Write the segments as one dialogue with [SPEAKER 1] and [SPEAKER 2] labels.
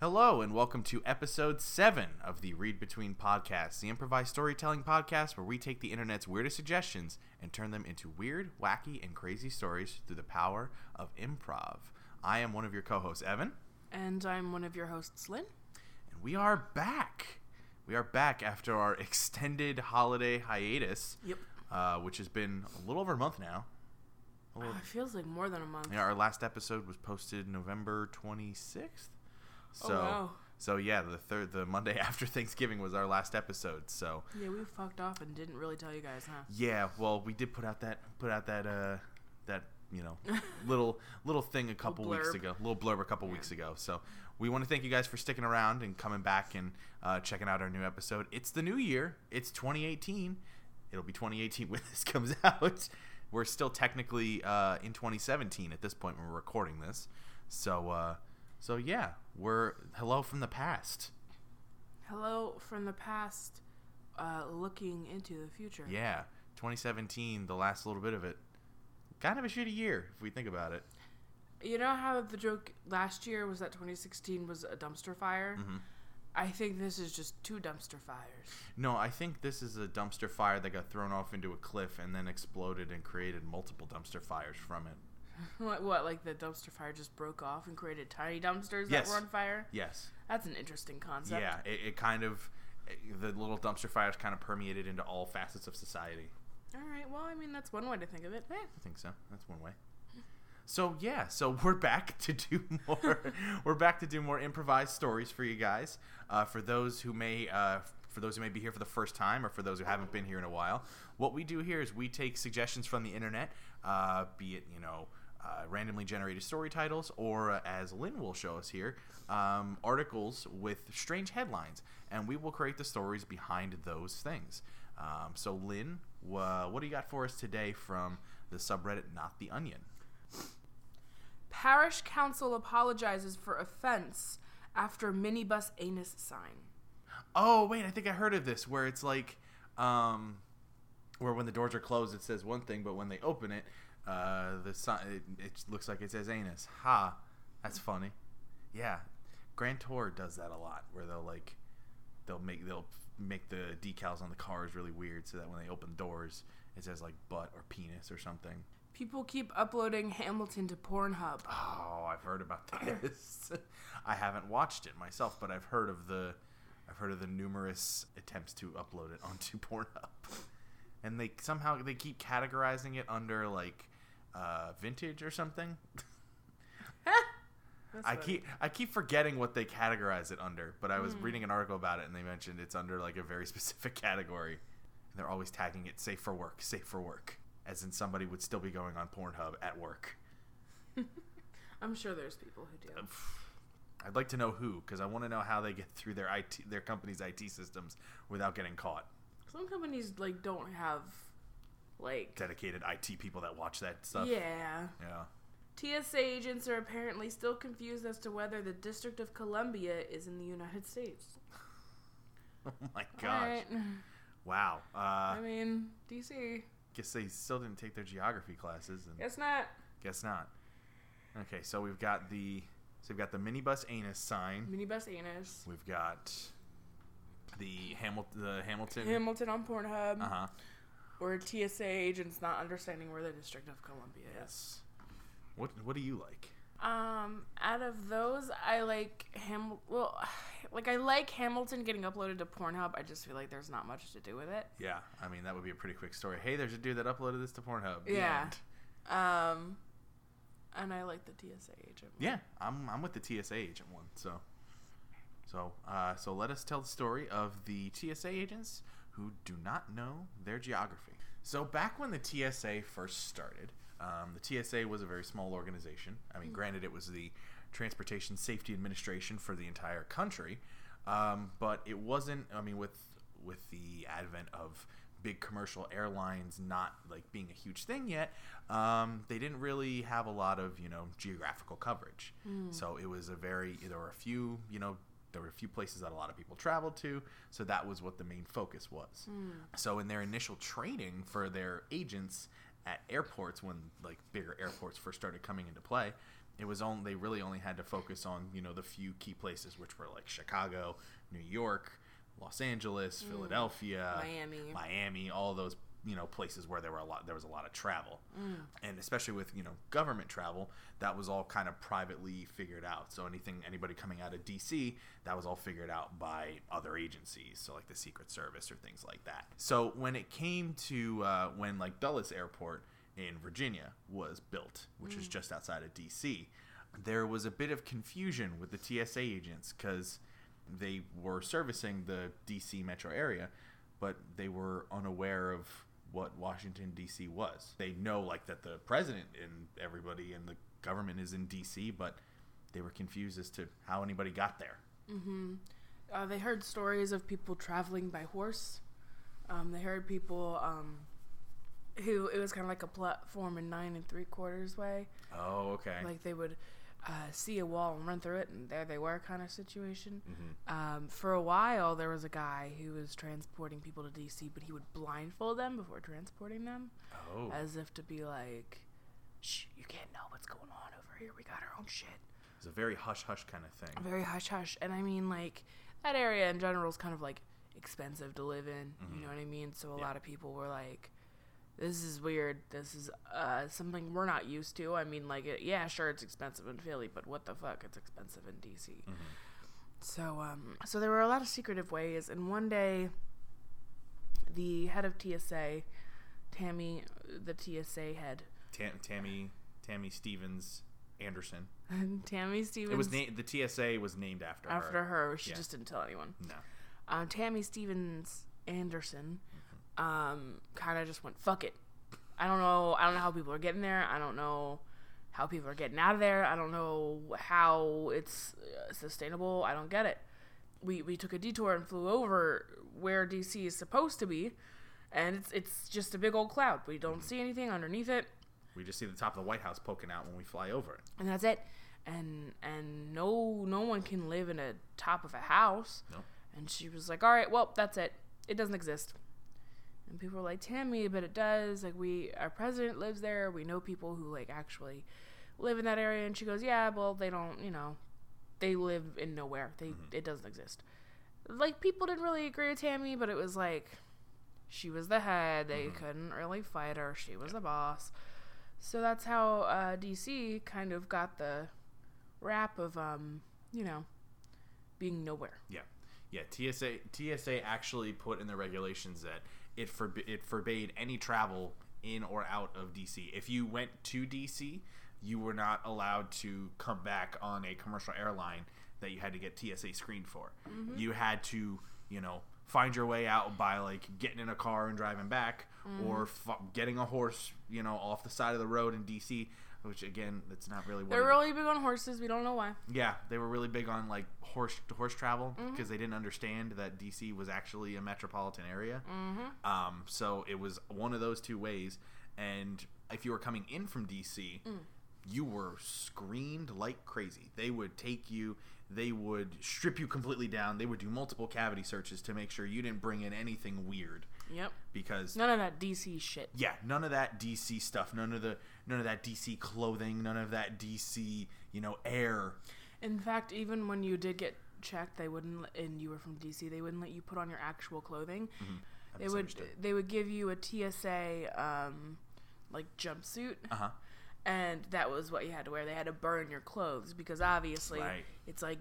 [SPEAKER 1] Hello, and welcome to episode 7 of the Read Between Podcast, the improvised storytelling podcast where we take the internet's weirdest suggestions and turn them into weird, wacky, and crazy stories through the power of improv. I am one of your co hosts, Evan,
[SPEAKER 2] And I'm one of your hosts, Lynn.
[SPEAKER 1] and we are back. We are back after our extended holiday hiatus,
[SPEAKER 2] Yep.
[SPEAKER 1] uh, which has been a little over a month now. A little-
[SPEAKER 2] it feels like more than a month.
[SPEAKER 1] Yeah, our last episode was posted November 26th. So,
[SPEAKER 2] oh, wow.
[SPEAKER 1] so yeah, the third, the Monday after Thanksgiving was our last episode. So,
[SPEAKER 2] Yeah, we fucked off and didn't really tell you guys, huh?
[SPEAKER 1] yeah, well, we did put out that put out that uh that you know little little thing a couple weeks ago, little blurb a couple
[SPEAKER 2] Yeah.
[SPEAKER 1] weeks ago. So, we want to thank you guys for sticking around and coming back and uh, checking out our new episode. It's the new year. It's 2018. It'll be 2018 when this comes out. We're still technically uh, in 2017 at this point when we're recording this. So, uh, so yeah, we're hello from the past.
[SPEAKER 2] Hello from the past, uh, looking into the future.
[SPEAKER 1] Yeah, 2017, the last little bit of it. Kind of a shitty year if we think about it.
[SPEAKER 2] You know how the joke last year was that 2016 was a dumpster fire?
[SPEAKER 1] Mhm.
[SPEAKER 2] I think this is just two dumpster fires.
[SPEAKER 1] No, I think this is a dumpster fire that got thrown off into a cliff and then exploded and created multiple dumpster fires from it.
[SPEAKER 2] what, what, like the dumpster fire just broke off and created tiny dumpsters
[SPEAKER 1] Yes.
[SPEAKER 2] that were on fire?
[SPEAKER 1] Yes.
[SPEAKER 2] That's an interesting concept.
[SPEAKER 1] Yeah, it, it kind of the little dumpster fires kind of permeated into all facets of society.
[SPEAKER 2] All right. Well, I mean, that's one way to think of it.
[SPEAKER 1] I think so. That's one way. So yeah, so we're back to do more. we're back to do more improvised stories for you guys. Uh, for those who may, uh, for those who may be here for the first time, or for those who haven't been here in a while, what we do here is we take suggestions from the internet, uh, be it you know. Uh, randomly generated story titles, or uh, as Lynn will show us here, um, articles with strange headlines, and we will create the stories behind those things. Um, so, Lynn, wha what do you got for us today from the subreddit Not the Onion?
[SPEAKER 2] Parish council apologizes for offense after minibus anus sign.
[SPEAKER 1] Oh wait, I think I heard of this where it's like, um, where when the doors are closed it says one thing, but when they open it, uh, the sign it, it looks like it says anus. Ha, that's funny. Yeah, Grand Tour does that a lot, where they'll like, they'll make they'll make the decals on the cars really weird, so that when they open doors it says like butt or penis or something.
[SPEAKER 2] People keep uploading Hamilton to Pornhub.
[SPEAKER 1] Oh, I've heard about this. I haven't watched it myself, but I've heard of the I've heard of the numerous attempts to upload it onto Pornhub. And they somehow they keep categorizing it under like uh, vintage or something. I
[SPEAKER 2] funny.
[SPEAKER 1] keep I keep forgetting what they categorize it under, but I was reading an article about it and they mentioned it's under like a very specific category. And they're always tagging it safe for work, safe for work, as in somebody would still be going on Pornhub at work.
[SPEAKER 2] I'm sure there's people who do.
[SPEAKER 1] I'd like to know who, because I want to know how they get through their IT, their company's IT systems without getting caught.
[SPEAKER 2] Some companies like don't have like
[SPEAKER 1] Dedicated IT people that watch that stuff.
[SPEAKER 2] yeah.
[SPEAKER 1] Yeah.
[SPEAKER 2] TSA agents are apparently still confused as to whether the District of Columbia is in the United States.
[SPEAKER 1] Oh my gosh.
[SPEAKER 2] Alright.
[SPEAKER 1] Wow. Uh,
[SPEAKER 2] I mean, DC.
[SPEAKER 1] guess they still didn't take their geography classes, and
[SPEAKER 2] Guess not.
[SPEAKER 1] guess not. Okay, so we've got the so we've got the minibus anus sign.
[SPEAKER 2] Minibus anus.
[SPEAKER 1] We've got the Hamilton, the Hamilton.
[SPEAKER 2] Hamilton on Pornhub.
[SPEAKER 1] Uh huh.
[SPEAKER 2] Or TSA agents not understanding where the District of Columbia is.
[SPEAKER 1] What What do you like?
[SPEAKER 2] Um, out of those, I like Ham. Well, like I like Hamilton getting uploaded to Pornhub. I just feel like there's not much to do with it.
[SPEAKER 1] Yeah, I mean that would be a pretty quick story. Hey, there's a dude that uploaded this to Pornhub.
[SPEAKER 2] Yeah. Um, and I like the TSA agent.
[SPEAKER 1] Yeah, I'm I'm with the TSA agent one. So, so uh, so let us tell the story of the TSA agents who do not know their geography. So back when the TSA first started, um, the TSA was a very small organization. I mean, granted, it was the Transportation Safety Administration for the entire country, um, but it wasn't. I mean, with with the advent of big commercial airlines not like being a huge thing yet, um, they didn't really have a lot of you know geographical coverage. So it was a very there were a few you know there were a few places that a lot of people traveled to. So that was what the main focus was. Hmm. So in their initial training for their agents at airports when like bigger airports first started coming into play it was only they really only had to focus on you know the few key places, which were like Chicago, New York, Los Angeles, hmm. Philadelphia,
[SPEAKER 2] Miami.
[SPEAKER 1] Miami, all those you know places where there were a lot there was a lot of travel, and especially with you know government travel, that was all kind of privately figured out. So anything anybody coming out of D.C. that was all figured out by other agencies, so like the Secret Service or things like that. So when it came to uh, when like Dulles Airport in Virginia was built, which is just outside of D.C., there was a bit of confusion with the TSA agents because they were servicing the DC metro area, but they were unaware of what Washington D.C. was. They know like that the president and everybody in the government is in D.C., but they were confused as to how anybody got there.
[SPEAKER 2] Uh, they heard stories of people traveling by horse. Um, they heard people um, who it was kind of like a platform in nine and three quarters way.
[SPEAKER 1] Oh, okay.
[SPEAKER 2] Like they would uh, see a wall and run through it, and there they were, kind of situation. Um, for a while, there was a guy who was transporting people to DC, but he would blindfold them before transporting them,
[SPEAKER 1] oh,
[SPEAKER 2] as if to be like, "Shh, you can't know what's going on over here. We got our own shit."
[SPEAKER 1] it's a very hush hush kind of thing.
[SPEAKER 2] very hush hush. And I mean, like, that area in general is kind of like expensive to live in. You know what I mean? So a
[SPEAKER 1] Mm-hmm. Yeah.
[SPEAKER 2] lot of people were like, this is weird. This is uh, something we're not used to. I mean, like, it, yeah, sure, it's expensive in Philly, but what the fuck? It's expensive in DC.
[SPEAKER 1] Mm-hmm.
[SPEAKER 2] So, um, so there were a lot of secretive ways. And one day, the head of TSA, Tammy, the TSA head,
[SPEAKER 1] Tam- Tammy Tammy Stevens Anderson.
[SPEAKER 2] Tammy Stevens.
[SPEAKER 1] It was na- the TSA was named after,
[SPEAKER 2] after
[SPEAKER 1] her.
[SPEAKER 2] After her. She
[SPEAKER 1] Yeah.
[SPEAKER 2] just didn't tell anyone.
[SPEAKER 1] No.
[SPEAKER 2] um, Tammy Stevens Anderson um, kind of just went fuck it. I don't know. I don't know how people are getting there. I don't know how people are getting out of there. I don't know how it's uh, sustainable. I don't get it. We we took a detour and flew over where DC is supposed to be, and it's it's just a big old cloud. We don't see anything underneath it
[SPEAKER 1] We just see the top of the White House poking out when we fly over it.
[SPEAKER 2] and that's it. And and no no one can live in a top of a house.
[SPEAKER 1] Nope.
[SPEAKER 2] And she was like, "All right, well, that's it. It doesn't exist." And people were like, "Tammy, but it does. Like we our president lives there. We know people who like actually live in that area." And she goes, "Yeah, well, they don't, you know, they live in nowhere. They it doesn't exist." Like people didn't really agree with Tammy, but it was like she was the head. They couldn't really fight her. She was the boss. So that's how uh, DC kind of got the rap of um, you know, being nowhere.
[SPEAKER 1] Yeah, yeah. TSA TSA actually put in the regulations that it forb- it forbade any travel in or out of DC. If you went to DC, you were not allowed to come back on a commercial airline that you had to get TSA screened for. Mm-hmm. You had to, you know, find your way out by like getting in a car and driving back, mm-hmm. or f- getting a horse, you know, off the side of the road in DC. Which again, it's not really what.
[SPEAKER 2] They're really big on horses. We don't know why.
[SPEAKER 1] yeah, they were really big on like horse to horse travel
[SPEAKER 2] Mm-hmm.
[SPEAKER 1] because they didn't understand that DC was actually a metropolitan area.
[SPEAKER 2] Mm-hmm.
[SPEAKER 1] Um, so it was one of those two ways. And if you were coming in from DC,
[SPEAKER 2] Mm.
[SPEAKER 1] you were screened like crazy. They would take you. They would strip you completely down. They would do multiple cavity searches to make sure you didn't bring in anything weird
[SPEAKER 2] Yep.
[SPEAKER 1] because
[SPEAKER 2] None of that DC shit.
[SPEAKER 1] yeah, none of that DC stuff, none of the none of that DC clothing, none of that DC, you know, air.
[SPEAKER 2] In fact, even when you did get checked, they wouldn't, and you were from DC, they wouldn't let you put on your actual clothing.
[SPEAKER 1] I
[SPEAKER 2] They would, they would give you a TSA, um, like jumpsuit,
[SPEAKER 1] Uh-huh.
[SPEAKER 2] and that was what you had to wear. They had to burn your clothes because obviously
[SPEAKER 1] Right.
[SPEAKER 2] it's like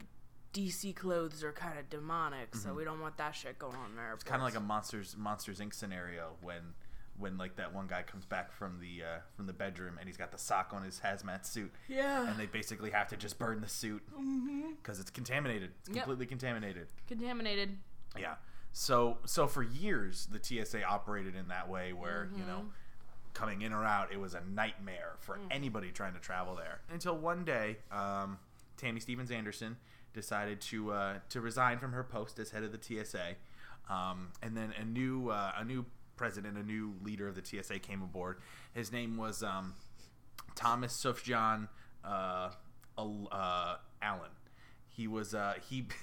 [SPEAKER 2] DC clothes are kind of demonic, so we don't want that shit going on there.
[SPEAKER 1] It's kind of like a monsters Monsters Inc. scenario when when like that one guy comes back from the uh, from the bedroom and he's got the sock on his hazmat suit
[SPEAKER 2] yeah,
[SPEAKER 1] and they basically have to just burn the suit because it's contaminated. It's
[SPEAKER 2] Mm-hmm. Yep.
[SPEAKER 1] completely contaminated.
[SPEAKER 2] contaminated.
[SPEAKER 1] Yeah. So so for years the TSA operated in that way where you know coming in or out it was a nightmare for anybody trying to travel there until one day um, Tammy Stevens Anderson decided to uh, to resign from her post as head of the TSA, um, and then a new uh, a new president, a new leader of the TSA came aboard. His name was um, Thomas Sufjan uh, uh, Allen. He was uh, he.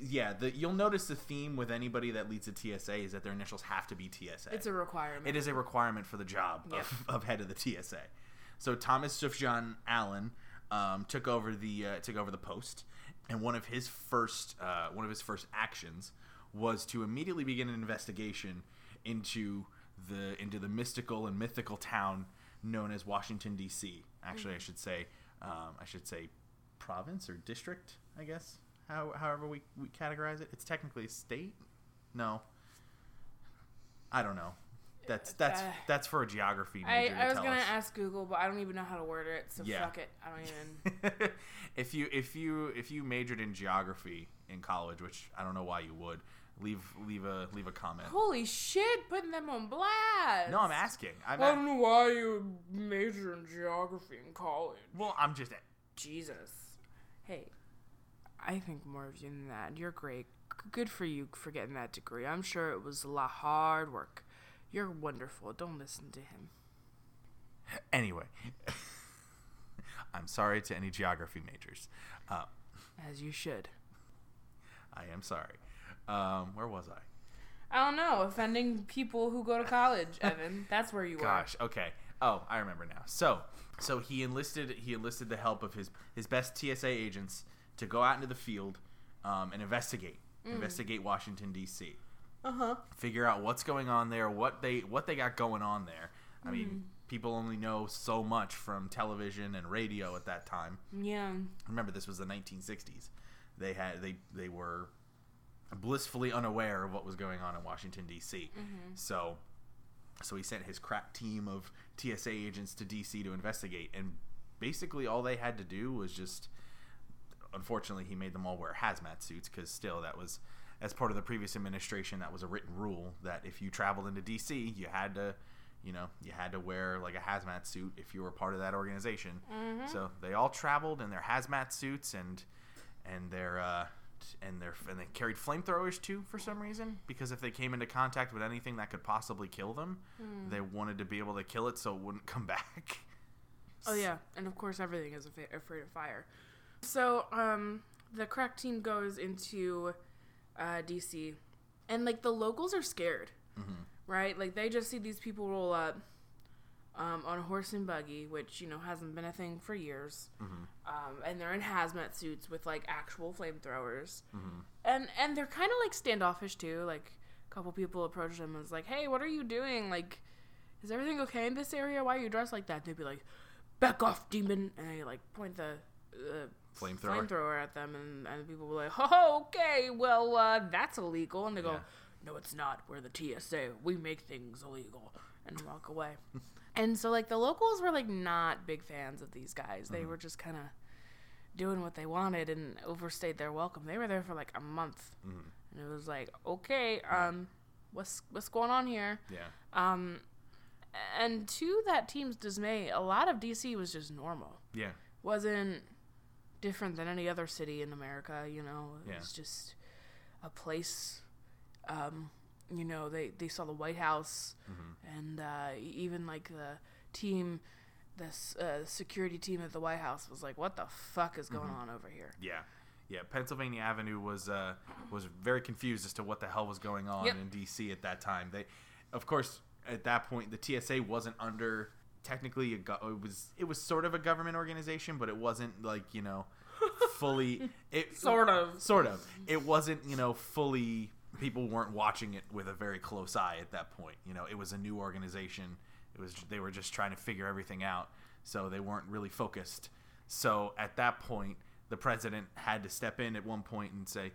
[SPEAKER 1] Yeah, the, you'll notice the theme with anybody that leads a TSA is that their initials have to be TSA.
[SPEAKER 2] It's a requirement.
[SPEAKER 1] It is a requirement for the job
[SPEAKER 2] Yeah.
[SPEAKER 1] of, of head of the TSA. So Thomas Sufjan Allen um, took over the uh, took over the post, and one of his first uh, one of his first actions was to immediately begin an investigation into the into the mystical and mythical town known as Washington D.C. Actually, I should say um, I should say province or district. I guess how however we, we categorize it. It's technically a state. No, I don't know. That's that's
[SPEAKER 2] Uh,
[SPEAKER 1] that's for a geography
[SPEAKER 2] I,
[SPEAKER 1] major to
[SPEAKER 2] I was gonna
[SPEAKER 1] us.
[SPEAKER 2] ask Google, but I don't even know how to word it, so
[SPEAKER 1] Yeah.
[SPEAKER 2] fuck it. I don't even.
[SPEAKER 1] if you if you if you majored in geography in college, which I don't know why you would, leave leave a leave a comment.
[SPEAKER 2] Holy shit, putting them on blast.
[SPEAKER 1] No, I'm asking. I'm
[SPEAKER 2] I don't know why you major in geography in college.
[SPEAKER 1] well, I'm just
[SPEAKER 2] Jesus. Hey, I think more of you than that. You're great. Good for you for getting that degree. I'm sure it was a lot hard work. You're wonderful. Don't listen to him.
[SPEAKER 1] anyway. I'm sorry to any geography majors. Uh,
[SPEAKER 2] As you should.
[SPEAKER 1] I am sorry. Um, where was I?
[SPEAKER 2] I don't know. Offending people who go to college, Evan. That's where you are.
[SPEAKER 1] Gosh. Okay. Oh, I remember now. So, so he enlisted he enlisted the help of his his best TSA agents to go out into the field um, and investigate investigate Washington D.C.
[SPEAKER 2] Uh huh.
[SPEAKER 1] Figure out what's going on there, what they what they got going on there. I mean, people only know so much from television and radio at that time.
[SPEAKER 2] Yeah.
[SPEAKER 1] Remember, this was the 1960s. They had they they were blissfully unaware of what was going on in Washington D.C. So, so he sent his crack team of TSA agents to D.C. to investigate, and basically all they had to do was just. Unfortunately, he made them all wear hazmat suits because still that was, as part of the previous administration, that was a written rule that if you traveled into D.C., you had to, you know, you had to wear like a hazmat suit if you were part of that organization. So they all traveled in their hazmat suits and and their uh, and their and they carried flamethrowers too for some reason because if they came into contact with anything that could possibly kill them, they wanted to be able to kill it so it wouldn't come back.
[SPEAKER 2] Oh yeah, and of course everything is afraid of fire. So um, the crack team goes into uh, DC, and like the locals are scared, right? Like they just see these people roll up um, on a horse and buggy, which you know hasn't been a thing for years, um, and they're in hazmat suits with like actual flamethrowers, and and they're kind of like standoffish too. Like a couple people approach them and was like, "Hey, what are you doing? Like." Is everything okay in this area? Why are you dressed like that? They'd be like, back off, demon, and I like point the uh,
[SPEAKER 1] Flamethrower?
[SPEAKER 2] flamethrower at them, and, and people were like, oh, okay, well, uh, that's illegal, and they go,
[SPEAKER 1] Yeah.
[SPEAKER 2] no, it's not. We're the TSA. We make things illegal, and walk away. and so like the locals were like not big fans of these guys. They were just kind of doing what they wanted and overstayed their welcome. They were there for like a month, and it was like, okay, um, what's what's going on here?
[SPEAKER 1] Yeah.
[SPEAKER 2] Um, and to that team's dismay, a lot of DC was just normal.
[SPEAKER 1] Yeah.
[SPEAKER 2] Wasn't different than any other city in America. You know, it
[SPEAKER 1] Yeah.
[SPEAKER 2] was just a place. Um, you know, they they saw the White House,
[SPEAKER 1] Mm-hmm.
[SPEAKER 2] and uh, even like the team, this uh, security team at the White House was like, "What the fuck is going
[SPEAKER 1] Mm-hmm.
[SPEAKER 2] on over here?"
[SPEAKER 1] Yeah. Yeah, Pennsylvania Avenue was uh, was very confused as to what the hell was going on
[SPEAKER 2] Yep.
[SPEAKER 1] in DC at that time. They, of course, at that point, the TSA wasn't under technically a go- it was it was sort of a government organization, but it wasn't like you know fully it
[SPEAKER 2] Sort of.
[SPEAKER 1] sort of it wasn't you know fully people weren't watching it with a very close eye at that point. You know, it was a new organization. It was they were just trying to figure everything out, so they weren't really focused. So at that point, the president had to step in at one point and say,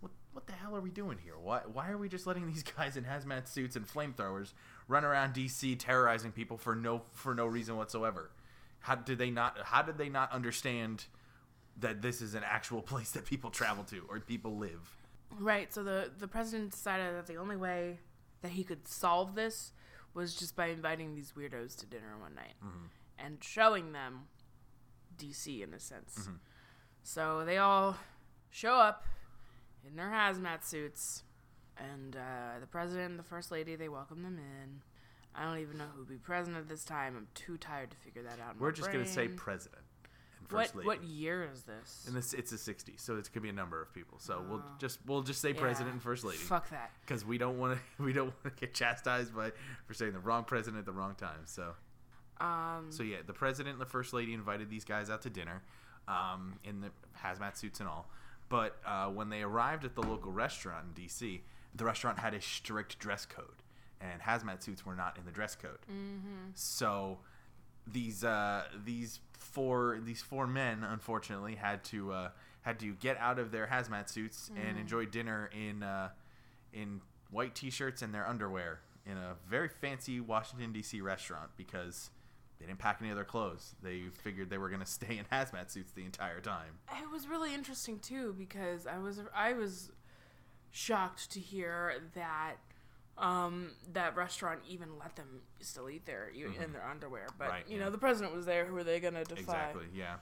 [SPEAKER 1] "What what the hell are we doing here? Why why are we just letting these guys in hazmat suits and flamethrowers run around DC terrorizing people for no for no reason whatsoever? How did they not how did they not understand that this is an actual place that people travel to or people live?"
[SPEAKER 2] Right. So the the president decided that the only way that he could solve this was just by inviting these weirdos to dinner one night and showing them DC in a sense. So they all show up in their hazmat suits, and uh, the president and the first lady they welcome them in. I don't even know who'd be president at this time. I'm too tired to figure that out.
[SPEAKER 1] We're just gonna say president and
[SPEAKER 2] what
[SPEAKER 1] lady.
[SPEAKER 2] what year is this?
[SPEAKER 1] And this it's a 60s, so it could be a number of people. So we'll
[SPEAKER 2] Oh.
[SPEAKER 1] just we'll just say
[SPEAKER 2] Yeah.
[SPEAKER 1] president and first lady
[SPEAKER 2] Fuck that.
[SPEAKER 1] because we don't want to we don't want to get chastised by for saying the wrong president at the wrong time. So
[SPEAKER 2] Um,
[SPEAKER 1] So yeah, the president and the first lady invited these guys out to dinner, um, in the hazmat suits and all. But uh, when they arrived at the local restaurant in D.C., the restaurant had a strict dress code, and hazmat suits were not in the dress code.
[SPEAKER 2] mhm.
[SPEAKER 1] So these uh, these four these four men unfortunately had to uh, had to get out of their hazmat suits and enjoy dinner in uh, in white t-shirts and their underwear in a very fancy Washington D.C. restaurant because they didn't pack any other clothes. They figured they were going to stay in hazmat suits the entire time.
[SPEAKER 2] It was really interesting too because I was I was shocked to hear that um, that restaurant even let them still eat there you in their underwear. But
[SPEAKER 1] Mm-hmm. Right,
[SPEAKER 2] you
[SPEAKER 1] yeah.
[SPEAKER 2] know, the president was there. Who are they gonna defy?
[SPEAKER 1] Exactly. Yeah.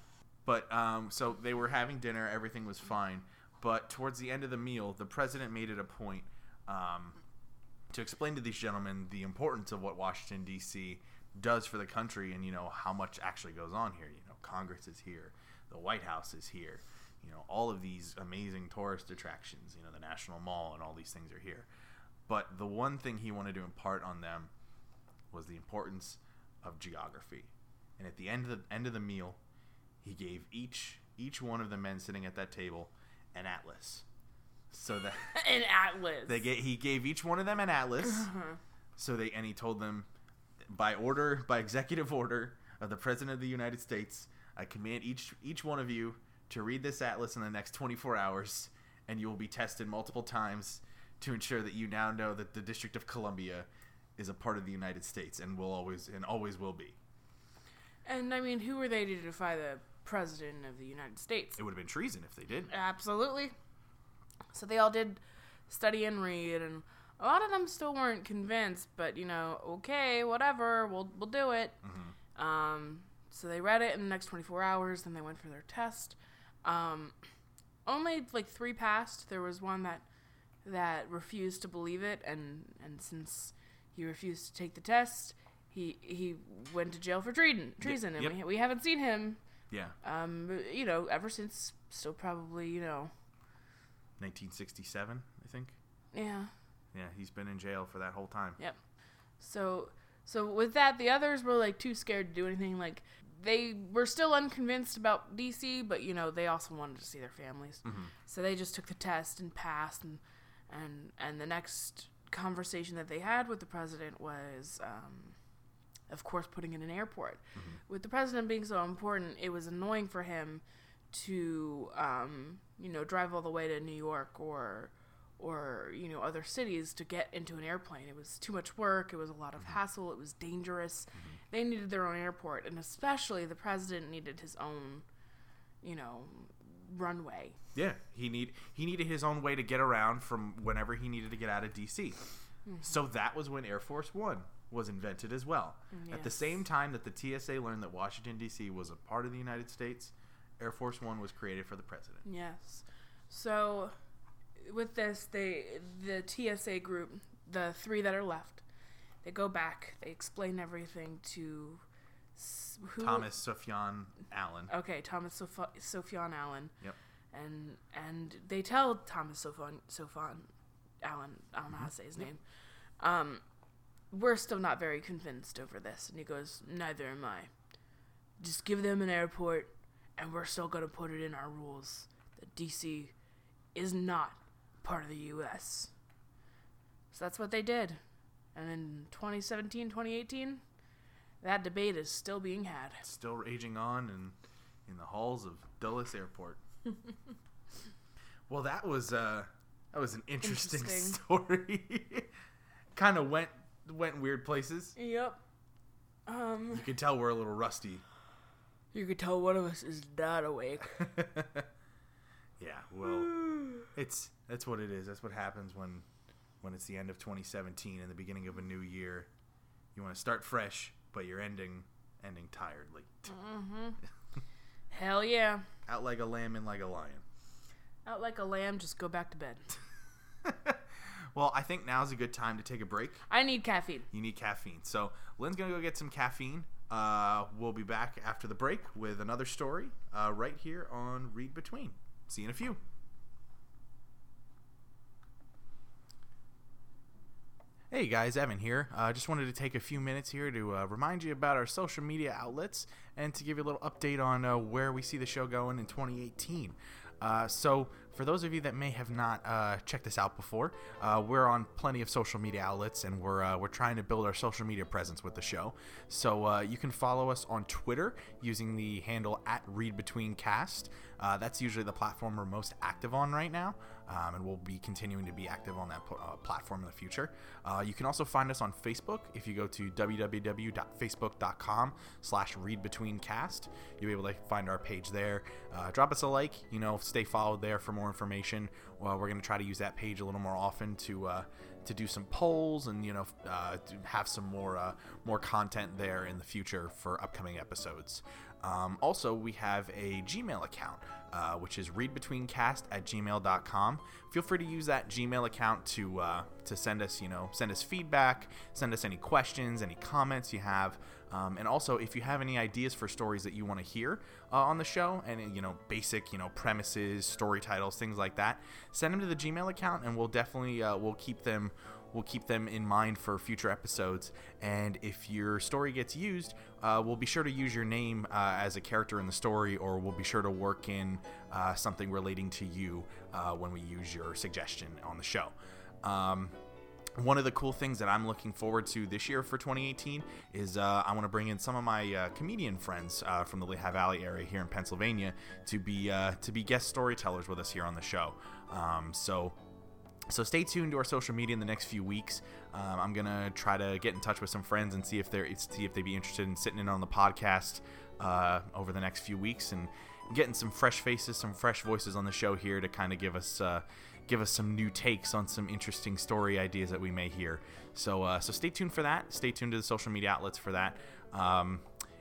[SPEAKER 1] But um, so they were having dinner. Everything was fine. But towards the end of the meal, the president made it a point um, to explain to these gentlemen the importance of what Washington D.C. does for the country, and you know how much actually goes on here. You know, Congress is here, the White House is here. You know, all of these amazing tourist attractions. You know, the National Mall and all these things are here. But the one thing he wanted to impart on them was the importance of geography. And at the end of the end of the meal, he gave each each one of the men sitting at that table an atlas. So that
[SPEAKER 2] An atlas.
[SPEAKER 1] they get he gave each one of them an atlas. Uh-huh. So they and he told them by order by executive order of the president of the United States, I command each each one of you to read this atlas in the next 24 hours and you will be tested multiple times to ensure that you now know that the District of Columbia is a part of the United States and will always and always will be.
[SPEAKER 2] And I mean, who were they to defy the president of the United States?
[SPEAKER 1] It would have been treason if they did.
[SPEAKER 2] Absolutely. So they all did study and read, and a lot of them still weren't convinced. But you know, okay, whatever, we'll we'll do it. Um, so they read it in the next 24 hours. Then they went for their test. Um, only like three passed. There was one that that refused to believe it, and and since he refused to take the test, he he went to jail for treason. Treason, and
[SPEAKER 1] yep.
[SPEAKER 2] we, we haven't seen him.
[SPEAKER 1] Yeah.
[SPEAKER 2] Um, you know, ever since. Still probably, you know,
[SPEAKER 1] 1967, I think.
[SPEAKER 2] yeah.
[SPEAKER 1] Yeah, he's been in jail for that whole time.
[SPEAKER 2] Yep. So so with that, the others were like too scared to do anything. Like they were still unconvinced about DC, but you know they also wanted to see their families. So they just took the test and passed. And and and the next conversation that they had with the president was, um, of course, putting in an airport. With the president being so important, it was annoying for him to um, you know drive all the way to New York or or you know other cities to get into an airplane. It was too much work. It was a lot of hassle. It was dangerous. They needed their own airport, and especially the president needed his own, you know, runway.
[SPEAKER 1] Yeah, he need he needed his own way to get around from whenever he needed to get out of DC. Mm-hmm. So that was when Air Force One was invented as well. Mm, At the same time that the TSA learned that Washington D.C. was a part of the United States, Air Force One was created for the president.
[SPEAKER 2] Yes. So with this, they the TSA group, the three that are left, they go back. They explain everything to s- who?
[SPEAKER 1] Thomas Sufjan Allen.
[SPEAKER 2] Okay, Thomas Soph- Sophion Allen.
[SPEAKER 1] Yep.
[SPEAKER 2] And and they tell Thomas Sophion Sophion Allen. I don't know how to say his name. Um, we're still not very convinced over this, and he goes, "Neither am I. Just give them an airport, and we're still gonna put it in our rules that DC is not part of the U.S." So that's what they did. And in 2017, 2018, that debate is still being had.
[SPEAKER 1] Still raging on and in the halls of Dulles Airport. well, that was uh, that was an interesting,
[SPEAKER 2] Interesting.
[SPEAKER 1] story. kind of went went weird places.
[SPEAKER 2] Yep. Um,
[SPEAKER 1] You can tell we're a little rusty.
[SPEAKER 2] you could tell one of us is not awake.
[SPEAKER 1] yeah, well, it's that's what it is. That's what happens when when it's the end of 2017 and the beginning of a new year. You want to start fresh, but you're ending ending tiredly. Mm-hmm.
[SPEAKER 2] Hell yeah.
[SPEAKER 1] Out like a lamb in like a lion.
[SPEAKER 2] Out like a lamb, just go back to bed.
[SPEAKER 1] well, I think now's a good time to take a break.
[SPEAKER 2] I need caffeine.
[SPEAKER 1] You need caffeine. So Lynn's gonna go get some caffeine. Uh, we'll be back after the break with another story uh, right here on Read Between. See you in a few. Hey guys, Evan here. I uh, just wanted to take a few minutes here to uh, remind you about our social media outlets and to give you a little update on uh, where we see the show going in 2018. Uh, so, for those of you that may have not uh, checked this out before, uh, we're on plenty of social media outlets, and we're we're trying to build our social media presence with the show. So you can follow us on Twitter using the handle at ReadBetweenCast. That's usually the platform we're most active on right now, um, and we'll be continuing to be active on that uh, platform in the future. you can also find us on Facebook. If you go to www.facebook.com slash ReadBetweenCast, you'll be able to find our page there. drop us a like. You know, stay followed there for more information. Well, we're going to try to use that page a little more often to uh, to do some polls and you know uh, have some more uh, more content there in the future for upcoming episodes. Um, also, we have a Gmail account, uh, which is readbetweencast at gmail.com. Feel free to use that Gmail account to uh, to send us, you know, send us feedback, send us any questions, any comments you have. Um, and also, if you have any ideas for stories that you want to hear uh, on the show, and you know, basic, you know, premises, story titles, things like that, send them to the Gmail account, and we'll definitely uh, we'll keep them we'll keep them in mind for future episodes. And if your story gets used, uh, we'll be sure to use your name uh, as a character in the story, or we'll be sure to work in uh, something relating to you uh, when we use your suggestion on the show. Um, one of the cool things that I'm looking forward to this year for 2018 is uh, I want to bring in some of my uh, comedian friends from the Lehigh Valley area here in Pennsylvania to be to be guest storytellers with us here on the show. Um, so so stay tuned to our social media in the next few weeks. Um, I'm gonna try to get in touch with some friends and see if they're see if they'd be interested in sitting in on the podcast uh, over the next few weeks and getting some fresh faces, some fresh voices on the show here to kind of give us uh, give us some new takes on some interesting story ideas that we may hear. So, uh, so stay tuned for that. Stay tuned to the social media outlets for that. Um,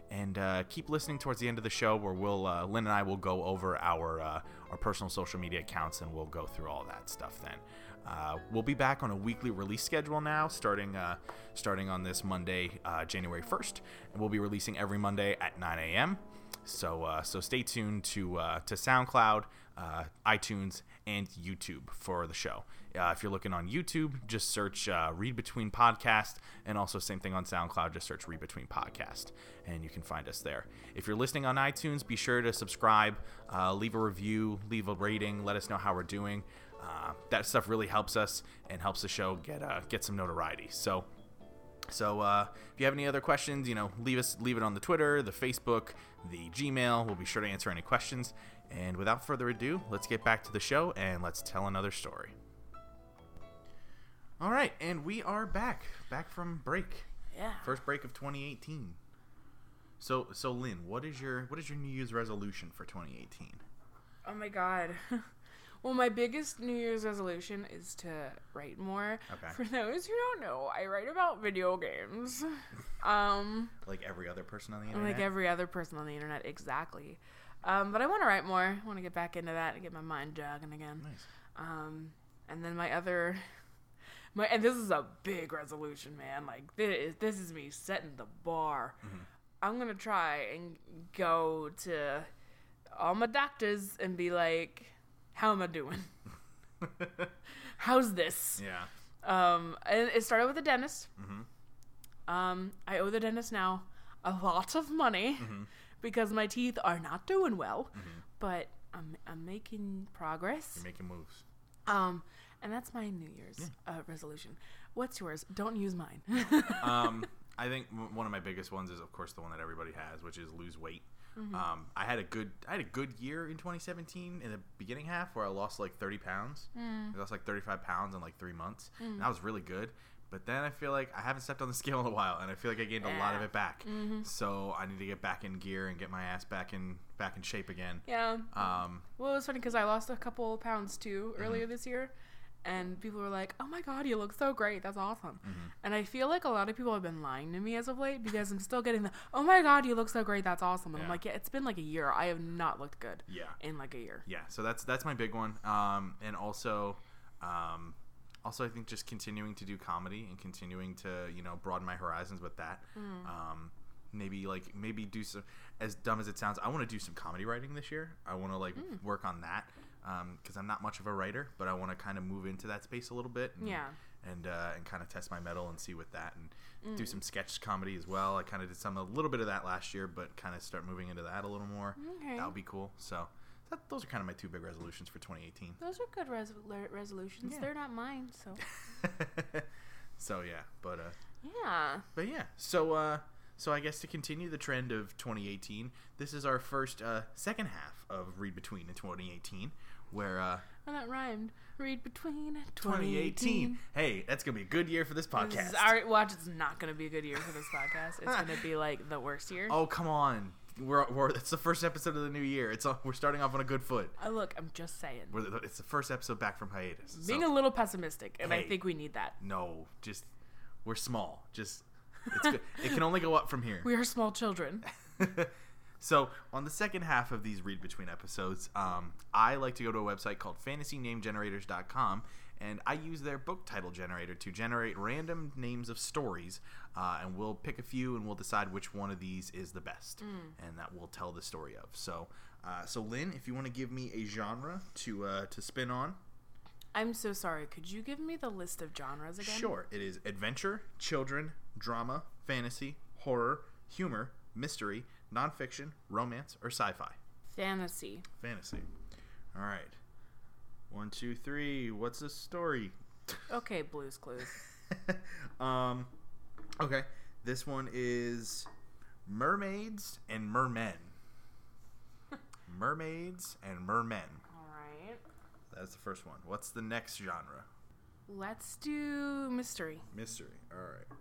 [SPEAKER 1] and uh, keep listening towards the end of the show where we'll uh, Lynn and I will go over our uh, our personal social media accounts and we'll go through all that stuff then. Uh, we'll be back on a weekly release schedule now, starting uh, starting on this Monday, uh, January 1st, and we'll be releasing every Monday at 9 a.m. So uh, so stay tuned to uh, to SoundCloud, uh, iTunes, and YouTube for the show. If you're looking on YouTube, just search Read Between Podcast, and also same thing on SoundCloud. Just search Read Between Podcast, and you can find us there. If you're listening on iTunes, be sure to subscribe, leave a review, leave a rating, let us know how we're doing. That stuff really helps us and helps the show get get some notoriety. So. So uh, if you have any other questions, you know, leave us leave it on the Twitter, the Facebook, the Gmail. We'll be sure to answer any questions. And without further ado, let's get back to the show and let's tell another story. All right, and we are back, back from break.
[SPEAKER 2] Yeah.
[SPEAKER 1] First break of 2018. So, so Lynn, what is your what is your New Year's resolution for 2018?
[SPEAKER 2] Oh my god. well, my biggest New Year's resolution is to write more.
[SPEAKER 1] Okay.
[SPEAKER 2] For those who don't know, I write about video games. um,
[SPEAKER 1] like every other person on the internet.
[SPEAKER 2] like every other person on the internet, exactly. Um, but I want to write more. I want to get back into that and get my mind jogging again.
[SPEAKER 1] Nice.
[SPEAKER 2] Um, and then my other, my and this is a big resolution, man. Like this, this is me setting the bar.
[SPEAKER 1] Mm-hmm.
[SPEAKER 2] I'm gonna try and go to all my doctors and be like, "How am I doing? How's this?"
[SPEAKER 1] Yeah.
[SPEAKER 2] Um, and it started with the dentist.
[SPEAKER 1] Mhm.
[SPEAKER 2] Um, I owe the dentist now a lot of money
[SPEAKER 1] Mm-hmm.
[SPEAKER 2] because my teeth are not doing well, but I'm I'm making progress.
[SPEAKER 1] You're making moves.
[SPEAKER 2] Um, and that's my New Year's uh, resolution. What's yours? Don't use mine.
[SPEAKER 1] um, I think one of my biggest ones is, of course, the one that everybody has, which is lose weight.
[SPEAKER 2] Mm-hmm.
[SPEAKER 1] Um, I had a good, I had a good year in 2017 in the beginning half where I lost like 30 pounds.
[SPEAKER 2] Mm.
[SPEAKER 1] I lost like 35 pounds in like three months. And that was really good. But then I feel like I haven't stepped on the scale in a while, and I feel like I gained a lot of it back.
[SPEAKER 2] Mm-hmm.
[SPEAKER 1] So I need to get back in gear and get my ass back in back in shape again.
[SPEAKER 2] yeah.
[SPEAKER 1] Um,
[SPEAKER 2] Well, it's funny because I lost a couple pounds too
[SPEAKER 1] Mm-hmm.
[SPEAKER 2] earlier this year, and people were like, "Oh my god, you look so great! That's awesome."
[SPEAKER 1] Mm-hmm.
[SPEAKER 2] And I feel like a lot of people have been lying to me as of late because I'm still getting the, "Oh my god, you look so great! That's awesome!" And I'm like, "Yeah, it's been like a year. I have not looked good
[SPEAKER 1] yeah.
[SPEAKER 2] in like a year."
[SPEAKER 1] yeah so that's that's my big one um and also um also i think just continuing to do comedy and continuing to you know broaden my horizons with that um maybe like maybe do some as dumb as it sounds i want to do some comedy writing this year i want to like work on that um because i'm not much of a writer but i want to kind of move into that space a little bit and,
[SPEAKER 2] Yeah.
[SPEAKER 1] and uh, and kind of test my mettle and see with that and do some sketch comedy as well. I kind of did some a little bit of that last year, but kind of start moving into that a little more.
[SPEAKER 2] Okay.
[SPEAKER 1] That would be cool. So that, those are kind of my two big resolutions for 2018.
[SPEAKER 2] Those are good res- resolutions.
[SPEAKER 1] Yeah.
[SPEAKER 2] They're not mine, so
[SPEAKER 1] so yeah, but uh,
[SPEAKER 2] yeah.
[SPEAKER 1] but yeah, so uh, so I guess to continue the trend of 2018, this is our first uh, second half of Read Between in 2018, where uh,
[SPEAKER 2] And that rhymed. Read between
[SPEAKER 1] 2018.
[SPEAKER 2] 2018.
[SPEAKER 1] Hey, that's gonna be a good year for this
[SPEAKER 2] This
[SPEAKER 1] podcast.
[SPEAKER 2] is- our- watch, it's not to be a good year for this podcast. It's to be like the worst year.
[SPEAKER 1] oh come on, we're, we're it's the first episode of the new year. It's we're starting off on a good foot.
[SPEAKER 2] Uh, look, I'm just saying.
[SPEAKER 1] We're, the- it's the first episode back from hiatus.
[SPEAKER 2] Being
[SPEAKER 1] so-
[SPEAKER 2] a little pessimistic, and I think we need that.
[SPEAKER 1] no, just we're small. Just it's good. it can only go up from here.
[SPEAKER 2] We are small children.
[SPEAKER 1] so on the second half of these read between episodes um, i like to go to a website called fantasynamegenerators.com and i use their book title generator to generate random names of stories uh, and we'll pick a few and we'll decide which one of these is the best and that we'll tell the story of so uh, so lynn if you want to give me a genre to uh, to spin on
[SPEAKER 2] I'm so sorry. Could you give me the list of genres again?
[SPEAKER 1] sure it is adventure children drama fantasy horror humor mystery nonfiction romance or sci-fi
[SPEAKER 2] Fantasy.
[SPEAKER 1] Fantasy. All right. One, two, three. What's the story?
[SPEAKER 2] Okay, Blue's Clues.
[SPEAKER 1] um, okay. This one is mermaids and mermen. mermaids and mermen.
[SPEAKER 2] All right.
[SPEAKER 1] That's the first one. What's the next genre?
[SPEAKER 2] Let's do mystery.
[SPEAKER 1] Mystery. All right.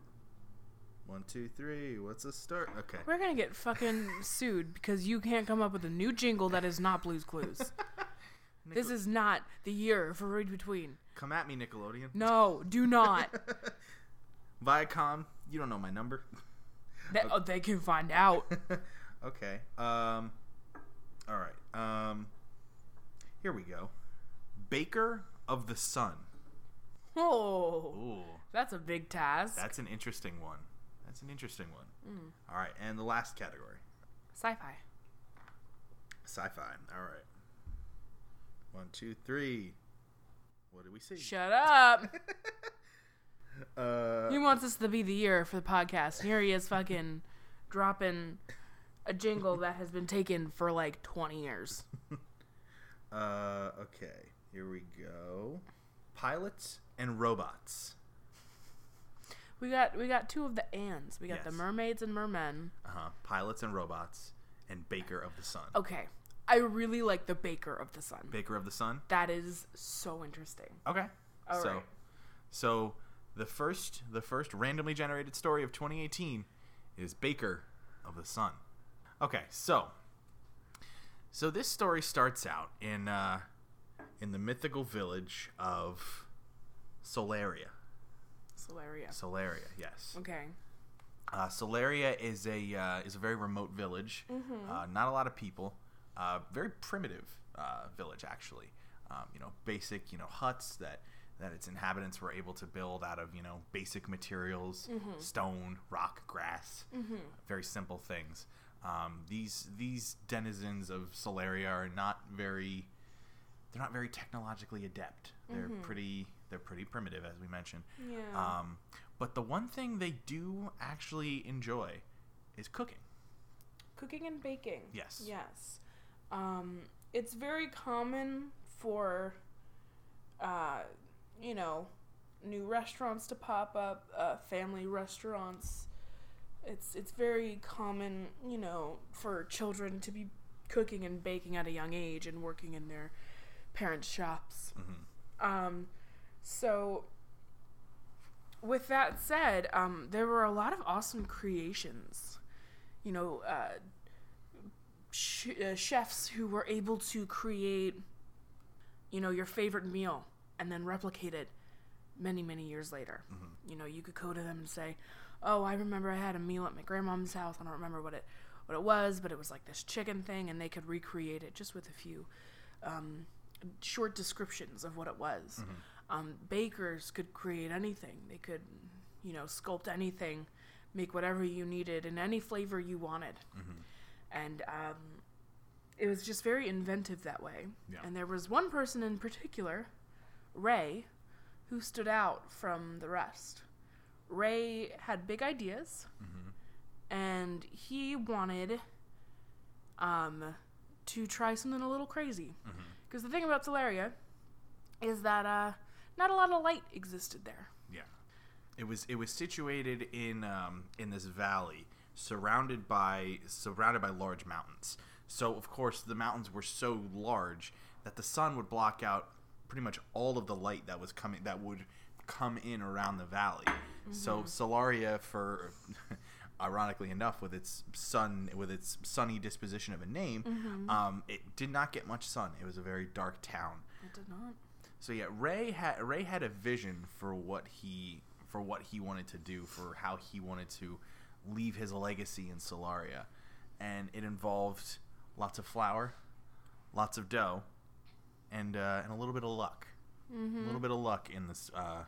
[SPEAKER 1] One, two, three. What's the start? Okay.
[SPEAKER 2] We're gonna get fucking sued because you can't come up with a new jingle that is not Blue's Clues. this is not the year for Read Between.
[SPEAKER 1] Come at me, Nickelodeon.
[SPEAKER 2] No, do not.
[SPEAKER 1] Viacom, you don't know my number.
[SPEAKER 2] They, oh, they can find out.
[SPEAKER 1] okay. Um. All right. Um. Here we go. Baker of the Sun.
[SPEAKER 2] Oh,
[SPEAKER 1] Ooh,
[SPEAKER 2] that's a big task.
[SPEAKER 1] that's an interesting one. That's an interesting one.
[SPEAKER 2] Mm.
[SPEAKER 1] All right, and the last category,
[SPEAKER 2] Sci-fi.
[SPEAKER 1] sci-fi. All right. One, two, three. What do we see?
[SPEAKER 2] Shut up.
[SPEAKER 1] uh,
[SPEAKER 2] He wants us to be the year for the podcast. Here he is, fucking dropping a jingle that has been taken for like 20 years.
[SPEAKER 1] uh, okay. Here we go. Pilots and robots.
[SPEAKER 2] We got we got two of the ands. We got the mermaids and mermen.
[SPEAKER 1] Uh huh. Pilots and robots, and Baker of the Sun.
[SPEAKER 2] Okay, I really like the Baker of the Sun.
[SPEAKER 1] Baker of the Sun.
[SPEAKER 2] That is so interesting.
[SPEAKER 1] Okay.
[SPEAKER 2] All
[SPEAKER 1] so,
[SPEAKER 2] right.
[SPEAKER 1] so the first the first randomly generated story of 2018 is Baker of the Sun. Okay, so so this story starts out in uh, in the mythical village of Solaria.
[SPEAKER 2] Solaria.
[SPEAKER 1] Solaria, yes.
[SPEAKER 2] Okay.
[SPEAKER 1] Uh, Solaria is a uh, is a very remote village. Uh, not a lot of people. Uh, very primitive uh, village, actually. Um, you know, basic you know huts that that its inhabitants were able to build out of you know basic materials, stone, rock, grass. Very simple things. Um, these these denizens of Solaria are not very they're not very technologically adept. They're pretty they're pretty primitive, as we mentioned.
[SPEAKER 2] Yeah.
[SPEAKER 1] Um, but the one thing they do actually enjoy is cooking.
[SPEAKER 2] Cooking and baking.
[SPEAKER 1] Yes.
[SPEAKER 2] Yes. Um, it's very common for, uh, you know, new restaurants to pop up, uh, family restaurants. It's it's very common, you know, for children to be cooking and baking at a young age and working in their parents' shops. Um, so, with that said, um, there were a lot of awesome creations. You know, uh, sh- uh, chefs who were able to create, you know, your favorite meal and then replicate it many, many years later. You know, you could go to them and say, "Oh, I remember I had a meal at my grandmom's house. I don't remember what it what it was, but it was like this chicken thing," and they could recreate it just with a few um, short descriptions of what it was. Um, bakers could create anything. They could, you know, sculpt anything, make whatever you needed in any flavor you wanted. And um, it was just very inventive that way.
[SPEAKER 1] Yeah.
[SPEAKER 2] And there was one person in particular, Ray, who stood out from the rest. Ray had big ideas, and he wanted um, to try something a little crazy. Because the thing about Solaria is that uh, not a lot of light existed there.
[SPEAKER 1] Yeah, it was it was situated in um, in this valley, surrounded by surrounded by large mountains. So of course the mountains were so large that the sun would block out pretty much all of the light that was coming that would come in around the valley. So Solaria, for ironically enough, with its sun with its sunny disposition of a name, um, it did not get much sun. It was a very dark town.
[SPEAKER 2] It did not.
[SPEAKER 1] So yeah, Ray had Ray had a vision for what he for what he wanted to do, for how he wanted to leave his legacy in Solaria, and it involved lots of flour, lots of dough, and uh, and a little bit of luck,
[SPEAKER 2] Mm-hmm.
[SPEAKER 1] a little bit of luck in this uh,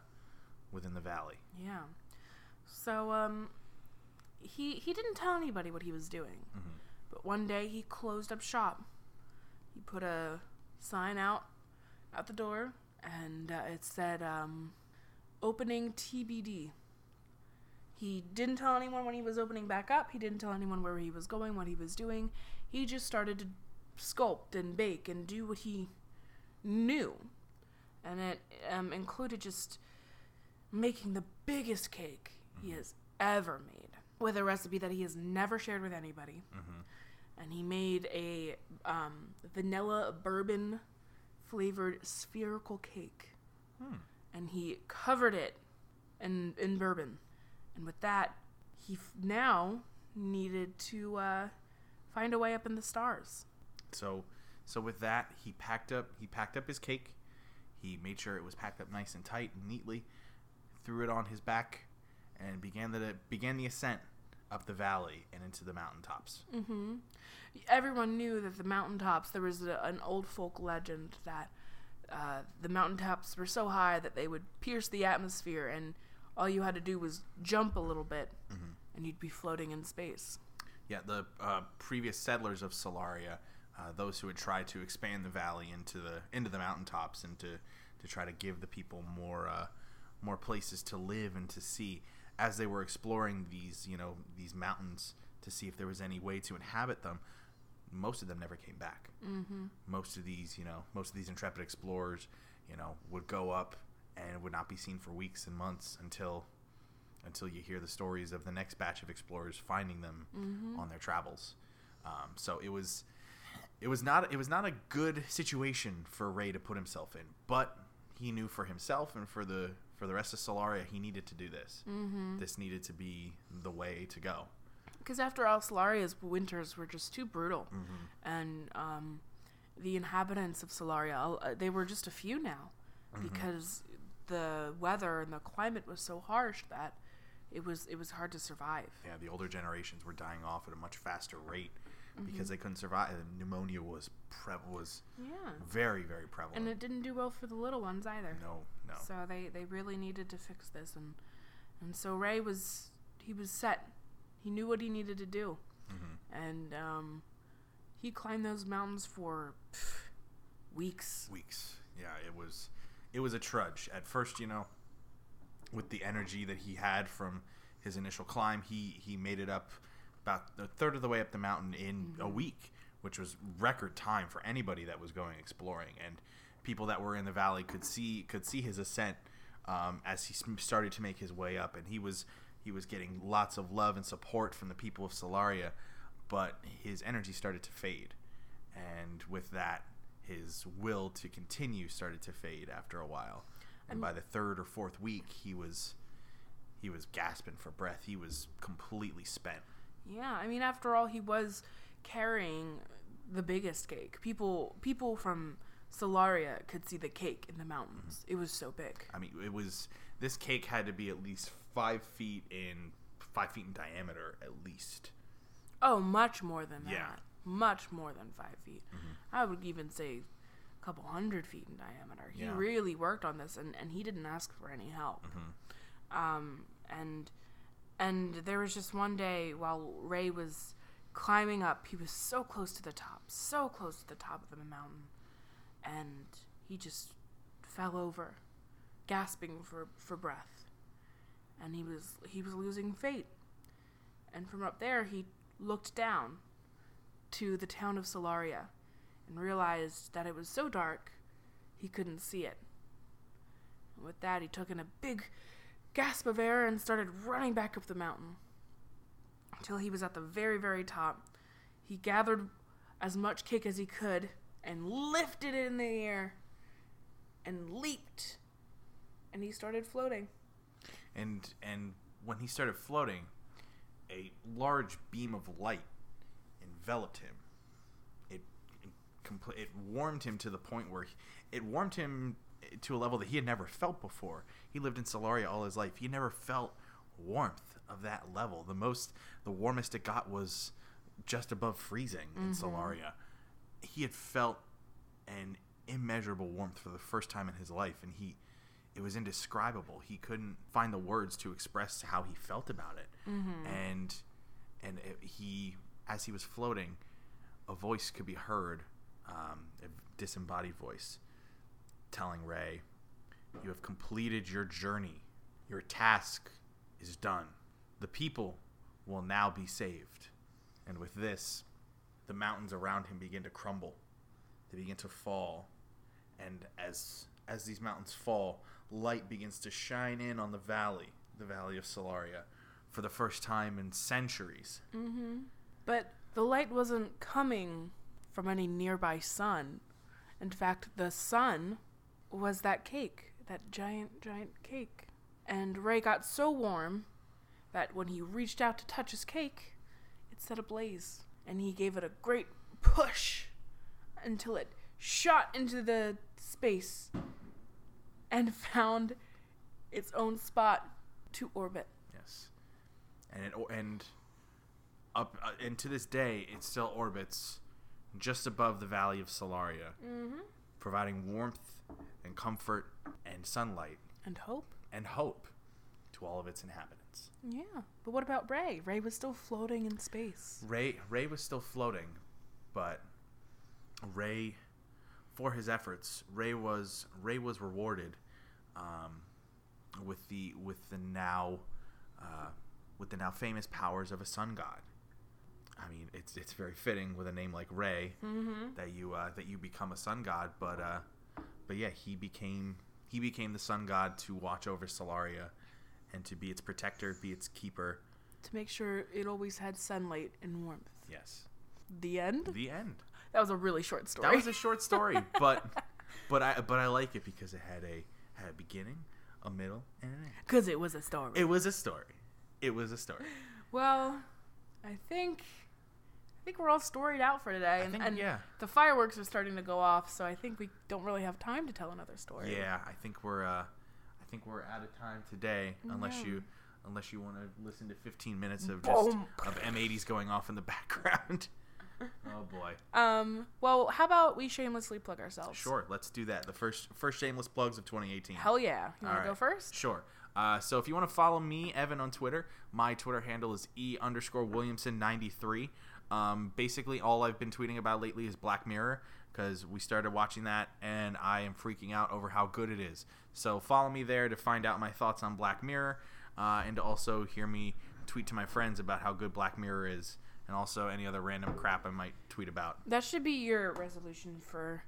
[SPEAKER 1] within the valley.
[SPEAKER 2] Yeah. So um, he he didn't tell anybody what he was doing,
[SPEAKER 1] Mhm.
[SPEAKER 2] but one day he closed up shop. He put a sign out at the door, and uh, it said um, "Opening TBD." He didn't tell anyone when he was opening back up. He didn't tell anyone where he was going, what he was doing. He just started to sculpt and bake and do what he knew, and it um, included just making the biggest cake he has ever made with a recipe that he has never shared with anybody. And he made a um, vanilla bourbon flavored spherical cake.
[SPEAKER 1] Hmm.
[SPEAKER 2] And he covered it in, in bourbon. And with that, he f- now needed to uh, find a way up in the stars.
[SPEAKER 1] So so with that, he packed up he packed up his cake. He made sure it was packed up nice and tight and neatly, threw it on his back, and began the began the ascent up the valley and into the mountaintops.
[SPEAKER 2] hmm Everyone knew that the mountaintops, there was a, an old folk legend that uh, the mountaintops were so high that they would pierce the atmosphere, and all you had to do was jump a little bit, and you'd be floating in space.
[SPEAKER 1] Yeah, the uh, previous settlers of Solaria, uh, those who had tried to expand the valley into the into the mountaintops and to, to try to give the people more uh, more places to live and to see, as they were exploring these you know these mountains to see if there was any way to inhabit them, most of them never came back.
[SPEAKER 2] Mm-hmm.
[SPEAKER 1] Most of these you know most of these intrepid explorers you know would go up and would not be seen for weeks and months until until you hear the stories of the next batch of explorers finding them
[SPEAKER 2] Mm-hmm.
[SPEAKER 1] on their travels. Um, so it was it was not it was not a good situation for Ray to put himself in, but he knew for himself and for the for the rest of Solaria he needed to do this.
[SPEAKER 2] Mm-hmm.
[SPEAKER 1] This needed to be the way to go.
[SPEAKER 2] Because after all, Solaria's winters were just too brutal,
[SPEAKER 1] Mm-hmm.
[SPEAKER 2] and um, the inhabitants of Solaria, uh, they were just a few now, because the weather and the climate was so harsh that it was it was hard to survive.
[SPEAKER 1] Yeah, the older generations were dying off at a much faster rate because they couldn't survive. Pneumonia was pre- was
[SPEAKER 2] Yeah.
[SPEAKER 1] very very prevalent.
[SPEAKER 2] And it didn't do well for the little ones either.
[SPEAKER 1] no, no.
[SPEAKER 2] So they, they really needed to fix this and and so Ray was he was set. He knew what he needed to do.
[SPEAKER 1] Mhm.
[SPEAKER 2] And um he climbed those mountains for pff, weeks.
[SPEAKER 1] weeks. Yeah, it was it was a trudge. At first, you know, with the energy that he had from his initial climb, he he made it up about a third of the way up the mountain in a week, which was record time for anybody that was going exploring. And people that were in the valley could see could see his ascent um, as he started to make his way up, and he was he was getting lots of love and support from the people of Solaria, but his energy started to fade, and with that, his will to continue started to fade after a while. And by the third or fourth week, he was he was gasping for breath. He was completely spent.
[SPEAKER 2] Yeah, I mean after all he was carrying the biggest cake. People people from Solaria could see the cake in the mountains. It was so big.
[SPEAKER 1] I mean, it was this cake had to be at least five feet in five feet in diameter, at least.
[SPEAKER 2] Oh, much more than that.
[SPEAKER 1] Yeah. Mm-hmm.
[SPEAKER 2] Much more than five feet. I would even say a couple hundred feet in diameter. He
[SPEAKER 1] Yeah.
[SPEAKER 2] really worked on this, and, and he didn't ask for any help.
[SPEAKER 1] Mm-hmm.
[SPEAKER 2] Um, and and there was just one day while Ray was climbing up, he was so close to the top, so close to the top of the mountain, and he just fell over gasping for, for breath. And he was he was losing fate. And from up there he looked down to the town of Solaria and realized that it was so dark he couldn't see it. And with that he took in a big gasp of air and started running back up the mountain until he was at the very, very top. He gathered as much cake as he could and lifted it in the air and leaped and he started floating.
[SPEAKER 1] And and when he started floating, a large beam of light enveloped him. It it, compl- it warmed him to the point where he, it warmed him to a level that he had never felt before. He lived in Solaria all his life. He never felt warmth of that level. The most, the warmest it got was just above freezing in mm-hmm. Solaria. He had felt an immeasurable warmth for the first time in his life, and he, it was indescribable. He couldn't find the words to express how he felt about it, and and it, he, as he was floating, a voice could be heard, um, a disembodied voice, telling Ray, "You have completed your journey. Your task is done. The people will now be saved." And with this, the mountains around him begin to crumble. They begin to fall, and as as these mountains fall, light begins to shine in on the valley, the valley of Solaria, for the first time in centuries. Mm-hmm.
[SPEAKER 2] But the light wasn't coming from any nearby sun. In fact, the sun was that cake, that giant, giant cake. And Ray got so warm that when he reached out to touch his cake, it set ablaze. And he gave it a great push until it shot into the space and found its own spot to orbit.
[SPEAKER 1] Yes, and it and up uh, and to this day, it still orbits just above the valley of Solaria,
[SPEAKER 2] Mm-hmm.
[SPEAKER 1] providing warmth and comfort and sunlight
[SPEAKER 2] And hope.
[SPEAKER 1] and hope to all of its inhabitants.
[SPEAKER 2] Yeah. But what about Ray? Ray was still floating in space.
[SPEAKER 1] Ray Ray was still floating, but Ray, for his efforts, Ray was Ray was rewarded um, with the with the now uh, with the now famous powers of a sun god. I mean, it's it's very fitting with a name like Ray
[SPEAKER 2] Mm-hmm.
[SPEAKER 1] that you uh, that you become a sun god, but uh, but yeah, he became he became the sun god to watch over Solaria and to be its protector, be its keeper.
[SPEAKER 2] To make sure it always had sunlight and warmth.
[SPEAKER 1] Yes.
[SPEAKER 2] The end?
[SPEAKER 1] The end.
[SPEAKER 2] That was a really short story.
[SPEAKER 1] That was a short story, but but I but I like it because it had a had a beginning, a middle, and an end.
[SPEAKER 2] Because it was a story.
[SPEAKER 1] It was a story. It was a story.
[SPEAKER 2] well, I think I think we're all storied out for today.
[SPEAKER 1] I
[SPEAKER 2] and
[SPEAKER 1] think
[SPEAKER 2] and
[SPEAKER 1] yeah,
[SPEAKER 2] the fireworks are starting to go off, so I think we don't really have time to tell another story.
[SPEAKER 1] yeah. I think we're uh, I think we're out of time today, unless
[SPEAKER 2] Yeah.
[SPEAKER 1] you unless you want to listen to 15 minutes of just
[SPEAKER 2] Boom.
[SPEAKER 1] of M80s going off in the background. oh boy.
[SPEAKER 2] Um. Well, how about we shamelessly plug ourselves?
[SPEAKER 1] Sure, let's do that. The first first shameless plugs of 2018.
[SPEAKER 2] Hell yeah. You want
[SPEAKER 1] All
[SPEAKER 2] to go first?
[SPEAKER 1] Sure. Uh, so if you want to follow me, Evan, on Twitter, my Twitter handle is e underscore Williamson ninety three. Um, basically, all I've been tweeting about lately is Black Mirror because we started watching that, and I am freaking out over how good it is. So follow me there to find out my thoughts on Black Mirror, uh, and to also hear me tweet to my friends about how good Black Mirror is, and also any other random crap I might tweet about
[SPEAKER 2] That should be your resolution for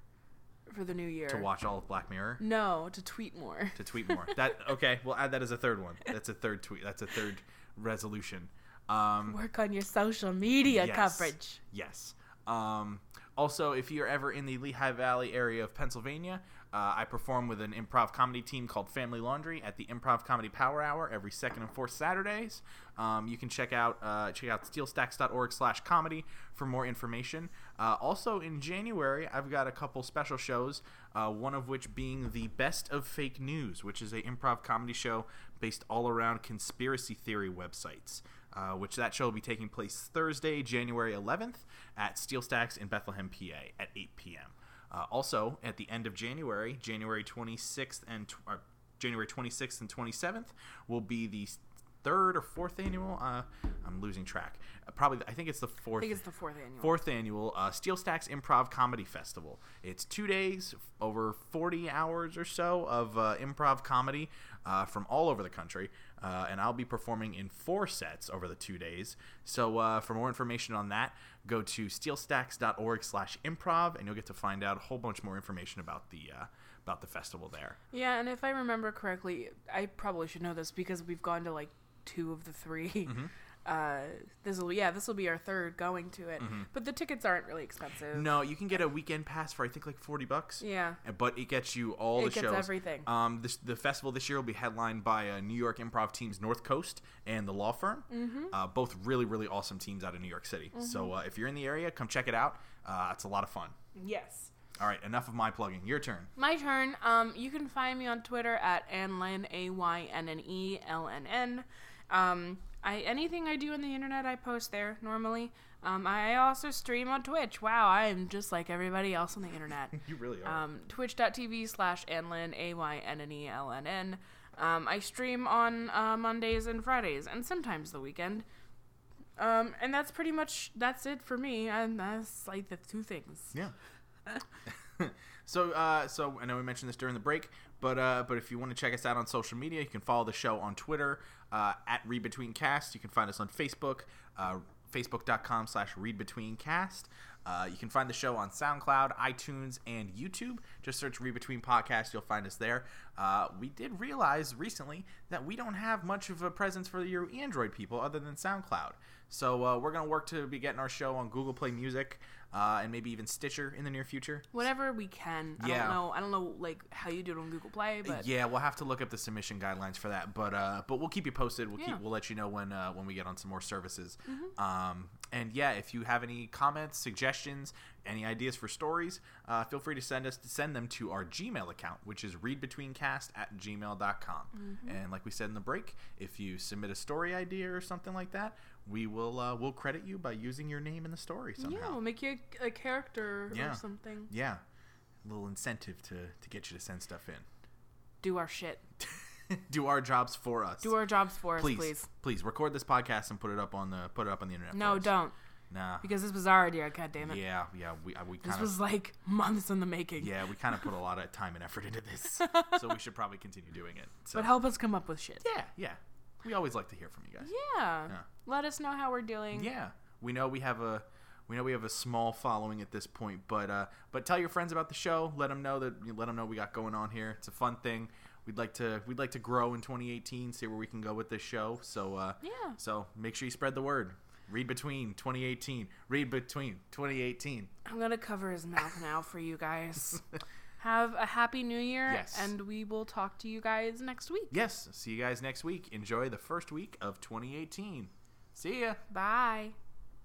[SPEAKER 2] for the new year.
[SPEAKER 1] to watch all of Black Mirror.
[SPEAKER 2] No, to tweet more.
[SPEAKER 1] to tweet more. that okay? We'll add that as a third one. That's a third tweet. That's a third resolution. Um,
[SPEAKER 2] Work on your social media
[SPEAKER 1] Yes.
[SPEAKER 2] coverage.
[SPEAKER 1] yes. Um, also, if you're ever in the Lehigh Valley area of Pennsylvania, uh, I perform with an improv comedy team called Family Laundry at the Improv Comedy Power Hour every second and fourth Saturdays. Um, you can check out uh, check out steelstacks.org/comedy for more information. Uh, also, in January, I've got a couple special shows. Uh, one of which being the Best of Fake News, which is a improv comedy show based all around conspiracy theory websites. Uh, which that show will be taking place Thursday, January 11th at Steel Stacks in Bethlehem, PA at 8 p.m. Uh, also, at the end of January, January 26th and tw- uh, January 26th and 27th will be the third or fourth annual. Uh, I'm losing track. Uh, probably, I think it's the
[SPEAKER 2] I
[SPEAKER 1] fourth.
[SPEAKER 2] think it's the fourth annual.
[SPEAKER 1] Fourth annual uh, Steel Stacks Improv Comedy Festival. It's two days, over 40 hours or so of uh, improv comedy uh, from all over the country. Uh, and I'll be performing in four sets over the two days. So uh, for more information on that, go to steelstacks.org slash improv, and you'll get to find out a whole bunch more information about the, uh, about the festival there.
[SPEAKER 2] Yeah, and if I remember correctly, I probably should know this because we've gone to like two of the 3
[SPEAKER 1] Mm-hmm.
[SPEAKER 2] Uh, this will yeah, this will be our third going to it. But the tickets aren't really expensive.
[SPEAKER 1] Mm-hmm. No, you can get a weekend pass for I think like 40 bucks.
[SPEAKER 2] Yeah.
[SPEAKER 1] But it gets you all
[SPEAKER 2] It
[SPEAKER 1] the
[SPEAKER 2] gets
[SPEAKER 1] shows.
[SPEAKER 2] everything.
[SPEAKER 1] Um, this, the festival this year will be headlined by uh, New York improv teams North Coast and the Law Firm. Mm-hmm. Uh, both really, really awesome teams out of New York City.
[SPEAKER 2] Mm-hmm.
[SPEAKER 1] So uh, if you're in the area, come check it out. Uh, it's a lot of fun.
[SPEAKER 2] Yes.
[SPEAKER 1] All right, enough of my plugging. Your turn.
[SPEAKER 2] My turn. Um, you can find me on Twitter at Anlyn A Y N N E L N N. Um, I anything I do on the internet, I post there normally. Um, I also stream on Twitch. Wow, I am just like everybody else on the internet.
[SPEAKER 1] You really are.
[SPEAKER 2] um, twitch.tv slash Anlyn, A Y N N E L N N. Um, I stream on uh, Mondays and Fridays, and sometimes the weekend. Um, and that's pretty much that's it for me. And that's like the two things.
[SPEAKER 1] Yeah. so, uh, so I know we mentioned this during the break, but uh, but if you want to check us out on social media, you can follow the show on Twitter uh, at ReadBetweenCast. You can find us on Facebook, uh, facebook.com slash ReadBetweenCast. Uh, you can find the show on SoundCloud, iTunes, and YouTube. Just search Read Between Podcast. You'll find us there. Uh, we did realize recently that we don't have much of a presence for your Android people other than SoundCloud. So uh, we're going to work to be getting our show on Google Play Music uh, and maybe even Stitcher in the near future.
[SPEAKER 2] Whatever we can. I
[SPEAKER 1] Yeah.
[SPEAKER 2] don't know. I don't know like how you do it on Google Play, but
[SPEAKER 1] Yeah, we'll have to look up the submission guidelines for that, but uh, but we'll keep you posted. We'll
[SPEAKER 2] Yeah. Mm-hmm.
[SPEAKER 1] keep we'll let you know when uh, when we get on some more services. Um, and yeah, if you have any comments, suggestions, any ideas for stories, uh, feel free to send us send them to our Gmail account, which is readbetweencast at gmail.com.
[SPEAKER 2] Mm-hmm.
[SPEAKER 1] And like we said in the break, if you submit a story idea or something like that, we will uh, we'll credit you by using your name in the story somehow.
[SPEAKER 2] yeah, we'll make you a, a character
[SPEAKER 1] Yeah.
[SPEAKER 2] or something.
[SPEAKER 1] Yeah, a little incentive to to get you to send stuff in.
[SPEAKER 2] Do our shit.
[SPEAKER 1] Do our jobs for us.
[SPEAKER 2] Do our jobs for us,
[SPEAKER 1] please,
[SPEAKER 2] please.
[SPEAKER 1] please, record this podcast and put it up on the put it up on the internet.
[SPEAKER 2] No, don't.
[SPEAKER 1] Nah.
[SPEAKER 2] Because this was our idea. God damn it.
[SPEAKER 1] Yeah, yeah, we uh, we
[SPEAKER 2] This
[SPEAKER 1] kind of
[SPEAKER 2] was like months in the making.
[SPEAKER 1] yeah we kind of put a lot of time and effort into this, so we should probably continue doing it. So
[SPEAKER 2] But help us come up with shit.
[SPEAKER 1] yeah, yeah, we always like to hear from you guys.
[SPEAKER 2] Yeah.
[SPEAKER 1] Yeah.
[SPEAKER 2] Let us know how we're doing.
[SPEAKER 1] Yeah, we know we have a we know we have a small following at this point, but uh, but tell your friends about the show. Let them know that let them know we got going on here. It's a fun thing. We'd like to we'd like to grow in 2018, see where we can go with this show. So uh,
[SPEAKER 2] Yeah.
[SPEAKER 1] so make sure you spread the word. Read between 2018. Read between 2018.
[SPEAKER 2] I'm going to cover his mouth now for you guys. Have a happy new year.
[SPEAKER 1] Yes.
[SPEAKER 2] And we will talk to you guys next week.
[SPEAKER 1] Yes, see you guys next week. Enjoy the first week of 2018. See ya.
[SPEAKER 2] Bye.